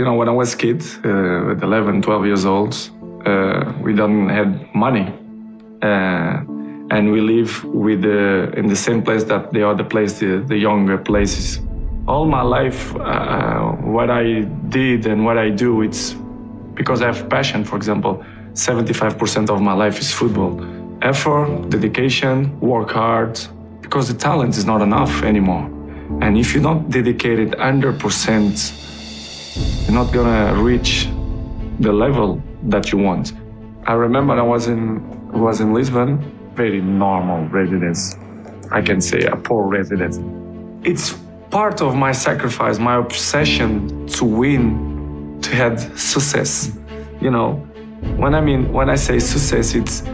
you know, when I was a kid, uh, at 11, 12 years old, uh, we don't had money. Uh, and we live with the, in the same place that the other place, the, the younger places. All my life, uh, what I did and what I do, it's because I have passion. For example, 75% of my life is football. Effort, dedication, work hard, because the talent is not enough anymore. And if you're not dedicated 100%, you're not gonna reach the level that you want. I remember I was in was in Lisbon, very normal residence. I can say a poor residence. It's part of my sacrifice, my obsession to win, to have success. You know, when I mean when I say success, it's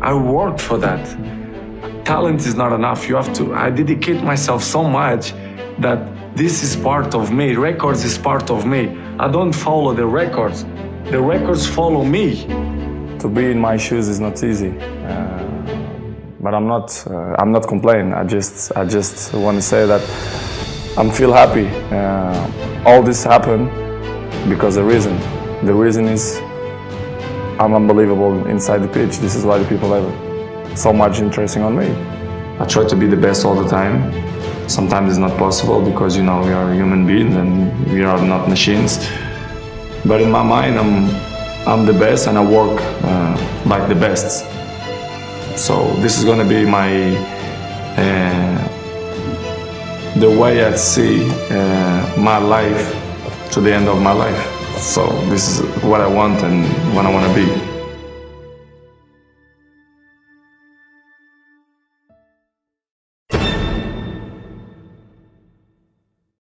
I worked for that. Talent is not enough. You have to. I dedicate myself so much that this is part of me. Records is part of me. I don't follow the records. The records follow me. To be in my shoes is not easy, uh, but I'm not. Uh, I'm not complaining. I just. I just want to say that I'm feel happy. Uh, all this happened because the reason. The reason is I'm unbelievable inside the pitch. This is why the people have so much interesting on me. I try to be the best all the time. Sometimes it's not possible because you know we are human beings and we are not machines. But in my mind, I'm I'm the best and I work uh, like the best. So this is gonna be my uh, the way I see uh, my life to the end of my life. So this is what I want and what I want to be.